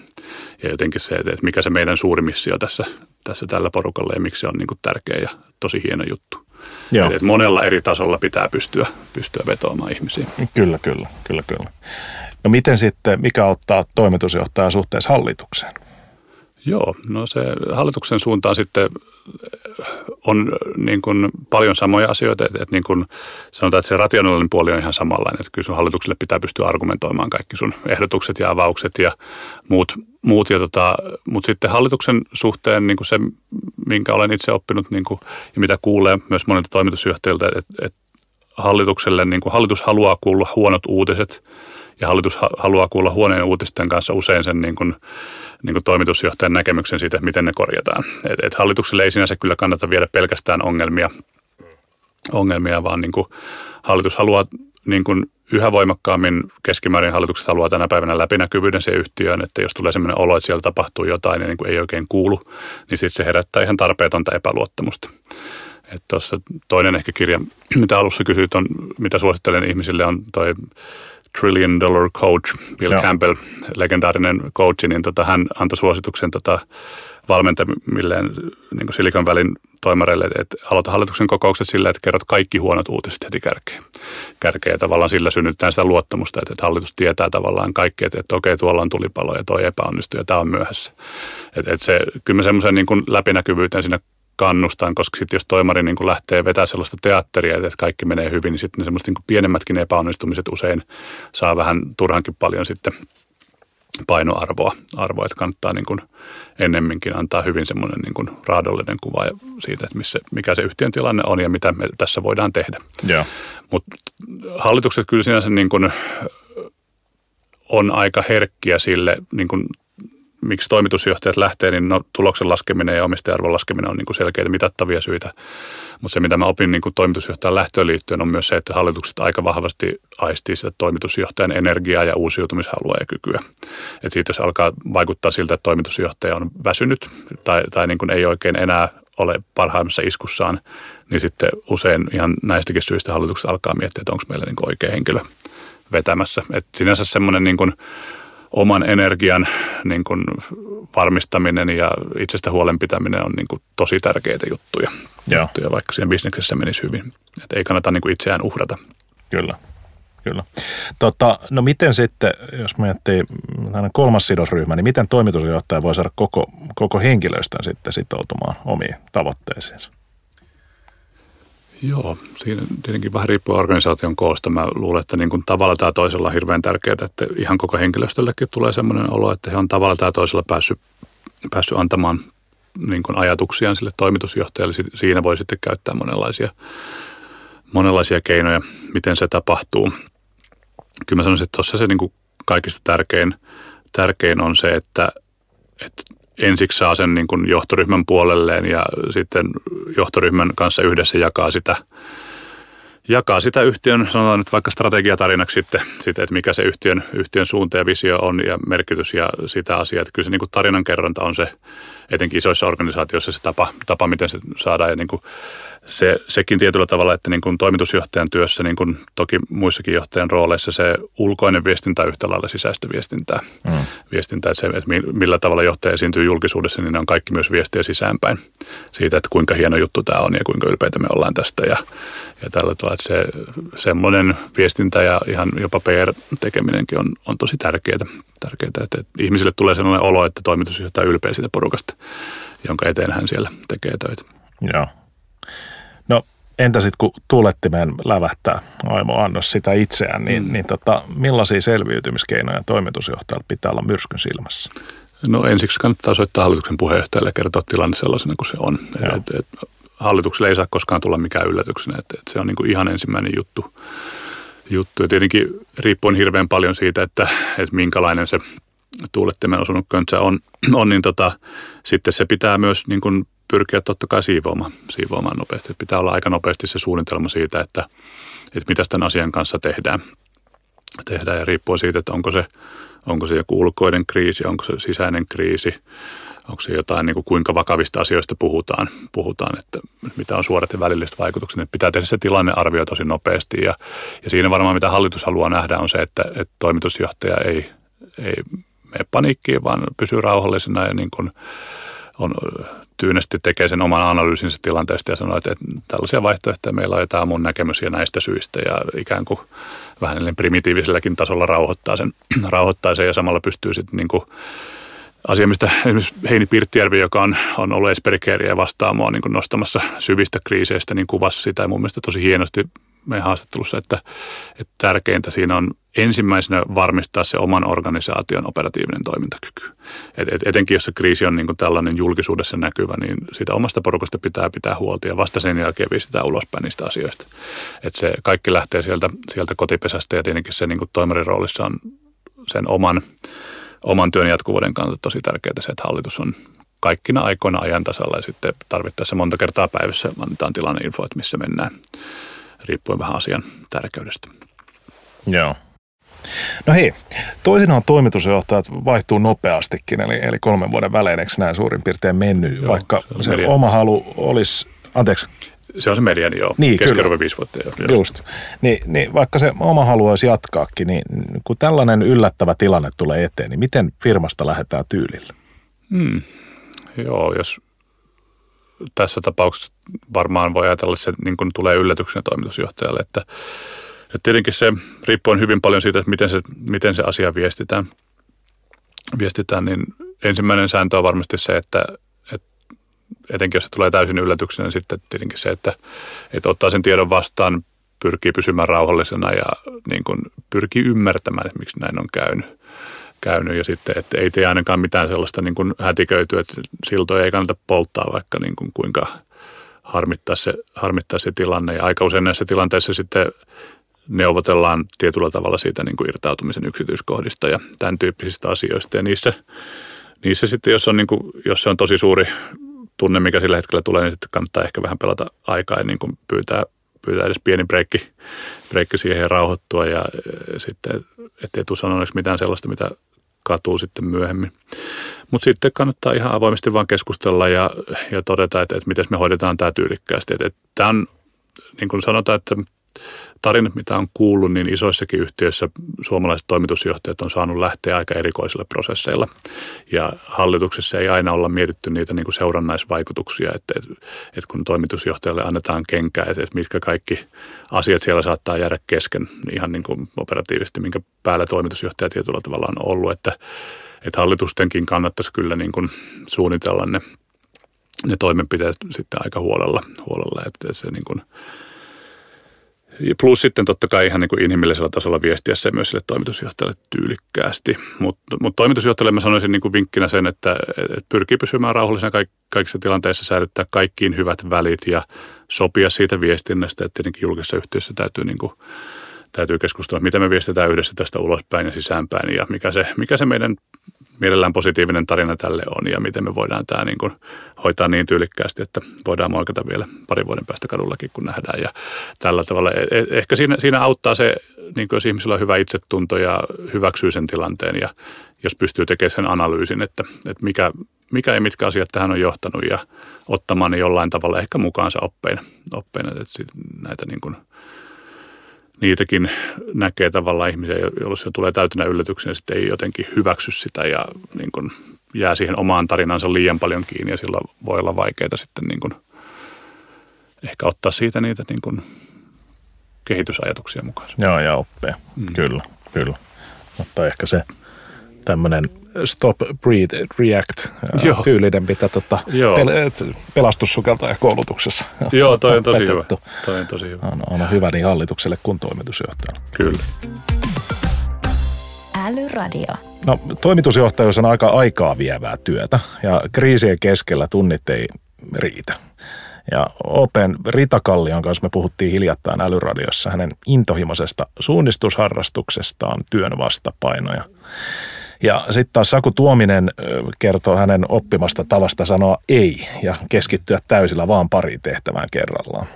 Speaker 2: Ja jotenkin se, että mikä se meidän suuri missio tässä, tässä tällä porukalla ja miksi se on niin kuin tärkeä ja tosi hieno juttu. Joo. Eli että monella eri tasolla pitää pystyä, pystyä vetoamaan ihmisiin.
Speaker 3: Kyllä, kyllä, kyllä, kyllä. No miten sitten, mikä ottaa toimitusjohtaja suhteessa hallitukseen?
Speaker 2: Joo, no se hallituksen suuntaan sitten on niin kuin paljon samoja asioita, että, että niin kuin sanotaan, että se rationaalinen puoli on ihan samanlainen, että kyllä sun hallitukselle pitää pystyä argumentoimaan kaikki sun ehdotukset ja avaukset ja muut, muut ja tota, mutta sitten hallituksen suhteen niin kuin se, minkä olen itse oppinut niin kuin, ja mitä kuulee myös monilta toimitusjohtajilta, että, että hallitukselle, niin kuin hallitus haluaa kuulla huonot uutiset ja hallitus haluaa kuulla huoneen uutisten kanssa usein sen niin kuin, niin kuin toimitusjohtajan näkemyksen siitä, miten ne korjataan. Et, et hallitukselle ei sinänsä kyllä kannata viedä pelkästään ongelmia, ongelmia vaan niin kuin hallitus haluaa niin kuin yhä voimakkaammin keskimäärin hallitukset haluaa tänä päivänä läpinäkyvyyden se yhtiöön, että jos tulee sellainen olo, että siellä tapahtuu jotain ja niin kuin ei oikein kuulu, niin sitten se herättää ihan tarpeetonta epäluottamusta. Että toinen ehkä kirja, mitä alussa kysyit, on, mitä suosittelen ihmisille, on toi Trillion Dollar Coach, Bill Joo. Campbell, legendaarinen coach, niin tota, hän antoi suosituksen tota, valmentamilleen niin kuin Silicon Valleyn toimareille, että aloita hallituksen kokoukset sillä, että kerrot kaikki huonot uutiset heti kärkeen. Kärkeen ja tavallaan sillä synnyttää sitä luottamusta, että, että hallitus tietää tavallaan kaikki, että, että okei, tuolla on tulipalo ja toi epäonnistuu ja tämä on myöhässä. Että, että se, kyllä mä semmoisen niin läpinäkyvyyteen siinä kannustan, koska sitten jos toimari niin kuin lähtee vetämään sellaista teatteria, että kaikki menee hyvin, niin sitten ne semmoiset niin pienemmätkin epäonnistumiset usein saa vähän turhankin paljon sitten painoarvoa, arvoa, että kannattaa niin kuin ennemminkin antaa hyvin semmoinen niin kuin raadollinen kuva siitä, että missä, mikä se yhtiön tilanne on ja mitä me tässä voidaan tehdä.
Speaker 3: Yeah.
Speaker 2: Mutta hallitukset kyllä sinänsä niin kuin on aika herkkiä sille niin kuin miksi toimitusjohtajat lähtee, niin no, tuloksen laskeminen ja omistajarvon laskeminen on niin kuin selkeitä mitattavia syitä. Mutta se, mitä mä opin niin kuin toimitusjohtajan lähtöön liittyen, on myös se, että hallitukset aika vahvasti aistii sitä toimitusjohtajan energiaa ja uusiutumishalua ja kykyä. Et siitä jos alkaa vaikuttaa siltä, että toimitusjohtaja on väsynyt tai, tai niin kuin ei oikein enää ole parhaimmassa iskussaan, niin sitten usein ihan näistäkin syistä hallitukset alkaa miettiä, että onko meillä niin kuin oikea henkilö vetämässä. Et sinänsä semmoinen niin kuin oman energian niin kuin varmistaminen ja itsestä huolenpitäminen on niin kuin tosi tärkeitä juttuja, juttuja, vaikka siihen bisneksessä menisi hyvin. Et ei kannata niin kuin itseään uhrata.
Speaker 3: Kyllä. Kyllä. Tota, no miten sitten, jos miettii kolmas sidosryhmä, niin miten toimitusjohtaja voi saada koko, koko henkilöstön sitten sitoutumaan omiin tavoitteisiinsa?
Speaker 2: Joo, siinä tietenkin vähän riippuu organisaation koosta. Mä luulen, että niin kuin tavalla tai toisella on hirveän tärkeää, että ihan koko henkilöstöllekin tulee sellainen olo, että he on tavalla tai toisella päässyt, päässyt antamaan niin kuin ajatuksiaan sille toimitusjohtajalle. Siinä voi sitten käyttää monenlaisia, monenlaisia keinoja, miten se tapahtuu. Kyllä mä sanoisin, että tuossa se niin kuin kaikista tärkein, tärkein on se, että, että ensiksi saa sen niin kuin johtoryhmän puolelleen ja sitten johtoryhmän kanssa yhdessä jakaa sitä, jakaa sitä yhtiön, sanotaan nyt vaikka strategiatarinaksi sitten, sitten että mikä se yhtiön, yhtiön suunta ja visio on ja merkitys ja sitä asiaa. Että kyllä se niin kuin tarinankerronta on se, etenkin isoissa organisaatioissa se tapa, tapa miten se saadaan ja niin kuin se, sekin tietyllä tavalla, että niin kuin toimitusjohtajan työssä, niin kuin toki muissakin johtajan rooleissa, se ulkoinen viestintä on yhtä lailla sisäistä viestintää. Mm. Viestintää, että, se, että millä tavalla johtaja esiintyy julkisuudessa, niin ne on kaikki myös viestiä sisäänpäin siitä, että kuinka hieno juttu tämä on ja kuinka ylpeitä me ollaan tästä. Ja, ja tällä tavalla, että se semmoinen viestintä ja ihan jopa PR-tekeminenkin on, on tosi tärkeää, tärkeää että, että ihmisille tulee sellainen olo, että toimitusjohtaja ylpeä siitä porukasta, jonka eteen hän siellä tekee töitä.
Speaker 3: Joo. Entä sitten kun tuulettimeen lävähtää Aimo Annos sitä itseään, niin, mm. niin tota, millaisia selviytymiskeinoja toimitusjohtajalla pitää olla myrskyn silmässä?
Speaker 2: No ensiksi kannattaa soittaa hallituksen puheenjohtajalle ja kertoa tilanne sellaisena kuin se on. Et, et, hallitukselle ei saa koskaan tulla mikään yllätyksenä, että et se on niinku ihan ensimmäinen juttu. juttu. Ja tietenkin riippuen hirveän paljon siitä, että, että minkälainen se tuulettimen osunut köntsä on, on niin tota, sitten se pitää myös niin kuin pyrkiä totta kai siivoamaan, siivoamaan nopeasti. Pitää olla aika nopeasti se suunnitelma siitä, että, että mitä tämän asian kanssa tehdään. tehdään ja riippuu siitä, että onko se, onko se joku ulkoinen kriisi, onko se sisäinen kriisi, onko se jotain, niin kuin kuinka vakavista asioista puhutaan, puhutaan, että mitä on suorat ja välilliset vaikutukset. Että pitää tehdä se tilannearvio tosi nopeasti ja, ja siinä varmaan mitä hallitus haluaa nähdä on se, että, että toimitusjohtaja ei, ei mene paniikkiin, vaan pysyy rauhallisena ja niin kuin on tyynesti tekee sen oman analyysinsä tilanteesta ja sanoo, että, tällaisia vaihtoehtoja meillä on ja tämä mun näkemys ja näistä syistä ja ikään kuin vähän primitiiviselläkin tasolla rauhoittaa sen, rauhoittaa sen ja samalla pystyy sitten niin kuin asia, mistä esimerkiksi Heini Pirttijärvi, joka on, on ollut Esperikäriä ja vastaa mua niin nostamassa syvistä kriiseistä, niin kuvasi sitä mun mielestä tosi hienosti meidän haastattelussa, että, että tärkeintä siinä on ensimmäisenä varmistaa se oman organisaation operatiivinen toimintakyky. Et, et, etenkin jos se kriisi on niin kuin tällainen julkisuudessa näkyvä, niin siitä omasta porukasta pitää pitää huolta ja vasta sen jälkeen viestitään ulospäin niistä asioista. Et se kaikki lähtee sieltä, sieltä kotipesästä ja tietenkin se niin kuin toimarin roolissa on sen oman, oman työn jatkuvuuden kannalta tosi tärkeää se, että hallitus on kaikkina aikoina ajan tasalla ja sitten tarvittaessa monta kertaa päivässä annetaan tilanneinfo, että missä mennään riippuen vähän asian tärkeydestä.
Speaker 3: Joo. No hei, toisinaan toimitusjohtajat vaihtuu nopeastikin, eli, eli kolmen vuoden välein, eikö näin suurin piirtein mennyt, joo, vaikka se, se oma halu olisi, anteeksi.
Speaker 2: Se on se mediani, joo. Niin, Keskiarvo viisi vuotta.
Speaker 3: Jo. Just. Niin, niin, vaikka se oma halu olisi jatkaakin, niin kun tällainen yllättävä tilanne tulee eteen, niin miten firmasta lähdetään tyylillä?
Speaker 2: Hmm. Joo, jos tässä tapauksessa varmaan voi ajatella, että se niin kuin tulee yllätyksenä toimitusjohtajalle, että, että tietenkin se riippuu hyvin paljon siitä, että miten se, miten se asia viestitään. viestitään, niin ensimmäinen sääntö on varmasti se, että, että etenkin jos se tulee täysin yllätyksenä, niin sitten tietenkin se, että, että ottaa sen tiedon vastaan, pyrkii pysymään rauhallisena ja niin kuin pyrkii ymmärtämään, että miksi näin on käynyt käynyt ja sitten, että ei tee ainakaan mitään sellaista niin kuin hätiköityä, että siltoja ei kannata polttaa vaikka niin kuin kuinka harmittaa se, harmittaa se tilanne. Ja aika usein näissä tilanteissa sitten neuvotellaan tietyllä tavalla siitä niin kuin irtautumisen yksityiskohdista ja tämän tyyppisistä asioista. Ja niissä, niissä sitten, jos, on niin kuin, jos se on tosi suuri tunne, mikä sillä hetkellä tulee, niin sitten kannattaa ehkä vähän pelata aikaa ja niin kuin pyytää, pyytää edes pieni breikki, breikki siihen ja rauhoittua ja sitten, ettei tule sanoneeksi mitään sellaista, mitä katuu sitten myöhemmin. Mutta sitten kannattaa ihan avoimesti vaan keskustella ja, ja todeta, että, että miten me hoidetaan tämä tyylikkäästi. Että, että tämä on, niin kuin sanotaan, että tarinat, mitä on kuullut, niin isoissakin yhtiöissä suomalaiset toimitusjohtajat on saanut lähteä aika erikoisilla prosesseilla. Ja hallituksessa ei aina olla mietitty niitä niin kuin seurannaisvaikutuksia, että, että, kun toimitusjohtajalle annetaan kenkää, että, että mitkä kaikki asiat siellä saattaa jäädä kesken ihan niin kuin operatiivisesti, minkä päällä toimitusjohtaja tietyllä tavalla on ollut, että, että hallitustenkin kannattaisi kyllä niin kuin suunnitella ne, ne toimenpiteet sitten aika huolella, huolella että se niin kuin – Plus sitten totta kai ihan niin kuin inhimillisellä tasolla viestiä se myös sille toimitusjohtajalle tyylikkäästi. Mutta mut toimitusjohtajalle mä sanoisin niin kuin vinkkinä sen, että, että pyrkii pysymään rauhallisena kaik, kaikissa tilanteissa, säilyttää kaikkiin hyvät välit ja sopia siitä viestinnästä, että tietenkin julkisessa yhtiössä täytyy niin kuin täytyy keskustella, miten me viestitään yhdessä tästä ulospäin ja sisäänpäin ja mikä se, mikä se meidän mielellään positiivinen tarina tälle on ja miten me voidaan tämä niin kuin hoitaa niin tyylikkäästi, että voidaan moikata vielä parin vuoden päästä kadullakin, kun nähdään. Ja tällä tavalla e, e, ehkä siinä, siinä auttaa se, niin kuin jos ihmisillä on hyvä itsetunto ja hyväksyy sen tilanteen ja jos pystyy tekemään sen analyysin, että, että mikä, mikä ja mitkä asiat tähän on johtanut ja ottamaan ne jollain tavalla ehkä mukaansa oppeina, oppeina että näitä niin kuin – niitäkin näkee tavallaan ihmisiä, joilla se tulee täytynä yllätyksenä ja sitten ei jotenkin hyväksy sitä ja niin kuin jää siihen omaan tarinansa liian paljon kiinni ja sillä voi olla vaikeaa sitten niin kuin ehkä ottaa siitä niitä niin kuin kehitysajatuksia mukaan.
Speaker 3: Joo, ja oppia. Mm. Kyllä, kyllä. Mutta ehkä se tämmöinen stop, breathe, react Joo. tyylinen, mitä tota, pel- pelastussukeltaja koulutuksessa
Speaker 2: Joo, toi on tosi hyvä. Toi on tosi hyvä.
Speaker 3: On, on hyvä niin hallitukselle kuin toimitusjohtajalle.
Speaker 2: Kyllä.
Speaker 1: Älyradio.
Speaker 3: No, toimitusjohtajuus on aika aikaa vievää työtä ja kriisien keskellä tunnit ei riitä. Ja Open Ritakallion kanssa me puhuttiin hiljattain älyradiossa hänen intohimoisesta suunnistusharrastuksestaan työn vastapainoja. Ja sitten taas Saku Tuominen kertoo hänen oppimasta tavasta sanoa ei ja keskittyä täysillä vaan pari tehtävään kerrallaan.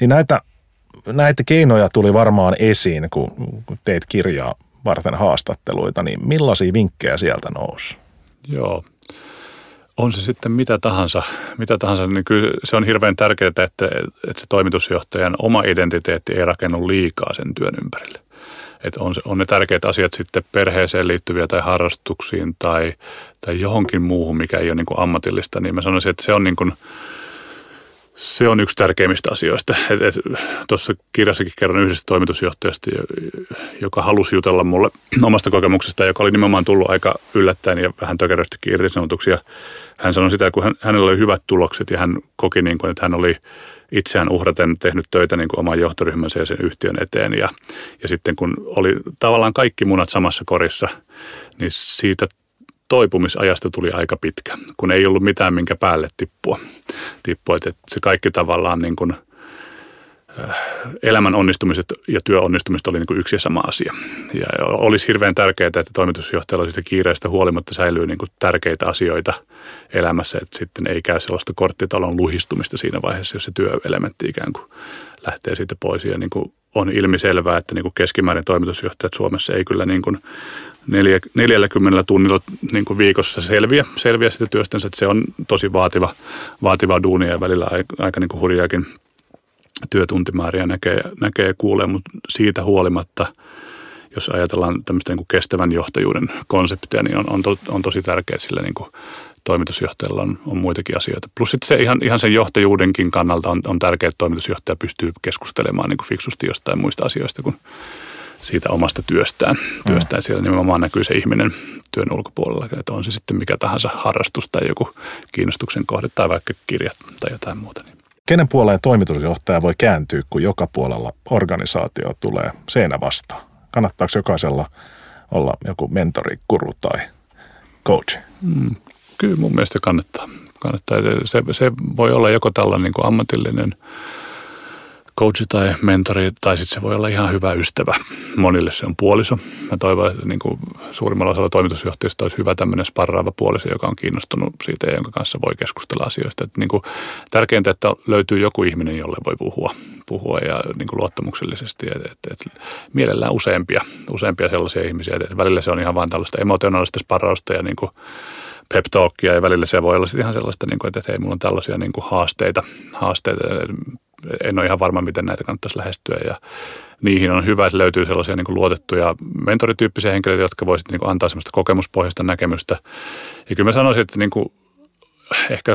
Speaker 3: Niin näitä, näitä keinoja tuli varmaan esiin, kun teit kirjaa varten haastatteluita, niin millaisia vinkkejä sieltä nousi?
Speaker 2: Joo, on se sitten mitä tahansa, mitä tahansa niin kyllä se on hirveän tärkeää, että, että se toimitusjohtajan oma identiteetti ei rakennu liikaa sen työn ympärille että on, on ne tärkeät asiat sitten perheeseen liittyviä tai harrastuksiin tai, tai johonkin muuhun, mikä ei ole niin kuin ammatillista, niin mä sanoisin, että se on niin kuin, Se on yksi tärkeimmistä asioista. Tuossa kirjassakin kerron yhdestä toimitusjohtajasta, joka halusi jutella mulle omasta kokemuksesta, joka oli nimenomaan tullut aika yllättäen ja vähän tökeröstikin irtisanotuksi. Hän sanoi sitä, kun hän, hänellä oli hyvät tulokset ja hän koki, niin kuin, että hän oli itseään uhraten tehnyt töitä niin kuin oman johtoryhmänsä ja sen yhtiön eteen. Ja, ja sitten kun oli tavallaan kaikki munat samassa korissa, niin siitä toipumisajasta tuli aika pitkä, kun ei ollut mitään, minkä päälle tippua. tippua että se kaikki tavallaan niin kuin, elämän onnistumiset ja työonnistumiset oli niin kuin yksi ja sama asia. Ja olisi hirveän tärkeää, että toimitusjohtajalla siitä kiireestä huolimatta säilyy niin kuin tärkeitä asioita elämässä, että sitten ei käy sellaista korttitalon luhistumista siinä vaiheessa, jos se työelementti ikään kuin lähtee siitä pois. Ja niin kuin on ilmiselvää, että niin kuin keskimäärin toimitusjohtajat Suomessa ei kyllä niin kuin 40 tunnilla niin kuin viikossa selviä, selviä sitä työstänsä, että se on tosi vaativa, vaativa duunia ja välillä aika, aika niin kuin hurjaakin työtuntimääriä näkee, näkee ja kuulee, mutta siitä huolimatta, jos ajatellaan tämmöistä niin kuin kestävän johtajuuden konseptia, niin on, on, to, on tosi tärkeää, sillä niin kuin toimitusjohtajalla on, on muitakin asioita. Plus sitten se ihan, ihan sen johtajuudenkin kannalta on, on tärkeää, että toimitusjohtaja pystyy keskustelemaan niin kuin fiksusti jostain muista asioista kuin siitä omasta työstään. Mm. työstään. Siellä nimenomaan näkyy se ihminen työn ulkopuolella, että on se sitten mikä tahansa harrastus tai joku kiinnostuksen kohde tai vaikka kirjat tai jotain muuta.
Speaker 3: Kenen puoleen toimitusjohtaja voi kääntyä, kun joka puolella organisaatio tulee seinä vastaan? Kannattaako jokaisella olla joku mentori, kuru tai coach? Mm,
Speaker 2: kyllä mun mielestä kannattaa. kannattaa. Se, se voi olla joko tällainen niin kuin ammatillinen coachi tai mentori, tai sitten se voi olla ihan hyvä ystävä. Monille se on puoliso. Mä toivon, että niin kuin suurimmalla osalla toimitusjohtajista olisi hyvä tämmöinen sparraava puoliso, joka on kiinnostunut siitä ja jonka kanssa voi keskustella asioista. Että niin kuin tärkeintä, että löytyy joku ihminen, jolle voi puhua, puhua ja niin kuin luottamuksellisesti. Että, että, että mielellään useampia, useampia sellaisia ihmisiä. Että välillä se on ihan vain tällaista emotionaalista sparrausta ja niin kuin pep talkia ja välillä se voi olla ihan sellaista, niin kuin, että hei, mulla on tällaisia niin kuin haasteita, haasteita en ole ihan varma, miten näitä kannattaisi lähestyä ja niihin on hyvä, että löytyy sellaisia niin kuin luotettuja mentorityyppisiä henkilöitä, jotka voisivat niin antaa sellaista kokemuspohjaista näkemystä. Ja kyllä mä sanoisin, että niin kuin, ehkä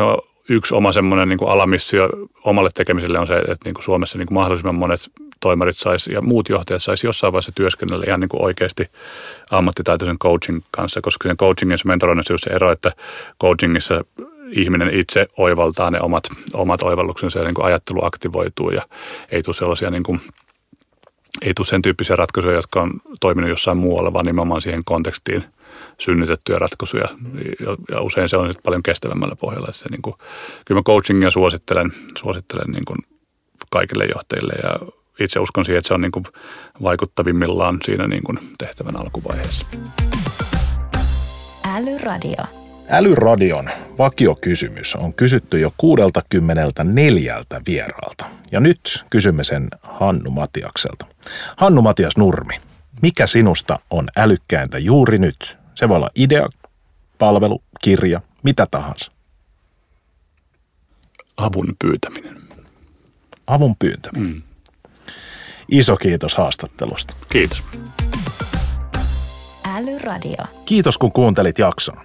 Speaker 2: yksi oma semmoinen niin alamissio omalle tekemiselle on se, että niin kuin Suomessa niin kuin mahdollisimman monet toimarit saisi ja muut johtajat saisi jossain vaiheessa työskennellä ihan niin kuin oikeasti ammattitaitoisen coaching kanssa, koska sen coachingin se mentoroinnissa se ero, että coachingissa ihminen itse oivaltaa ne omat, omat oivalluksensa ja niin kuin ajattelu aktivoituu ja ei tule sellaisia niin kuin, ei tule sen tyyppisiä ratkaisuja, jotka on toiminut jossain muualla, vaan nimenomaan siihen kontekstiin synnytettyjä ratkaisuja. Ja usein se on sitten paljon kestävämmällä pohjalla. Se, niin kuin, kyllä mä coachingia suosittelen, suosittelen niin kuin kaikille johtajille ja itse uskon siihen, että se on niin kuin vaikuttavimmillaan siinä niin kuin tehtävän alkuvaiheessa.
Speaker 1: Älyradio.
Speaker 3: Älyradion vakiokysymys on kysytty jo 64 vieraalta. Ja nyt kysymme sen Hannu Matiakselta. Hannu Matias Nurmi, mikä sinusta on älykkäintä juuri nyt? Se voi olla idea, palvelu, kirja, mitä tahansa.
Speaker 2: Avun pyytäminen.
Speaker 3: Avun pyytäminen. Mm. Iso kiitos haastattelusta.
Speaker 2: Kiitos.
Speaker 1: Älyradio.
Speaker 3: Kiitos kun kuuntelit jakson.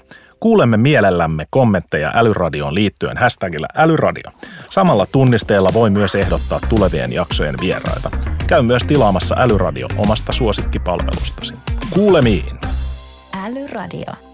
Speaker 3: Kuulemme mielellämme kommentteja Älyradioon liittyen hashtagillä Älyradio. Samalla tunnisteella voi myös ehdottaa tulevien jaksojen vieraita. Käy myös tilaamassa Älyradio omasta suosikkipalvelustasi. Kuulemiin!
Speaker 1: Älyradio.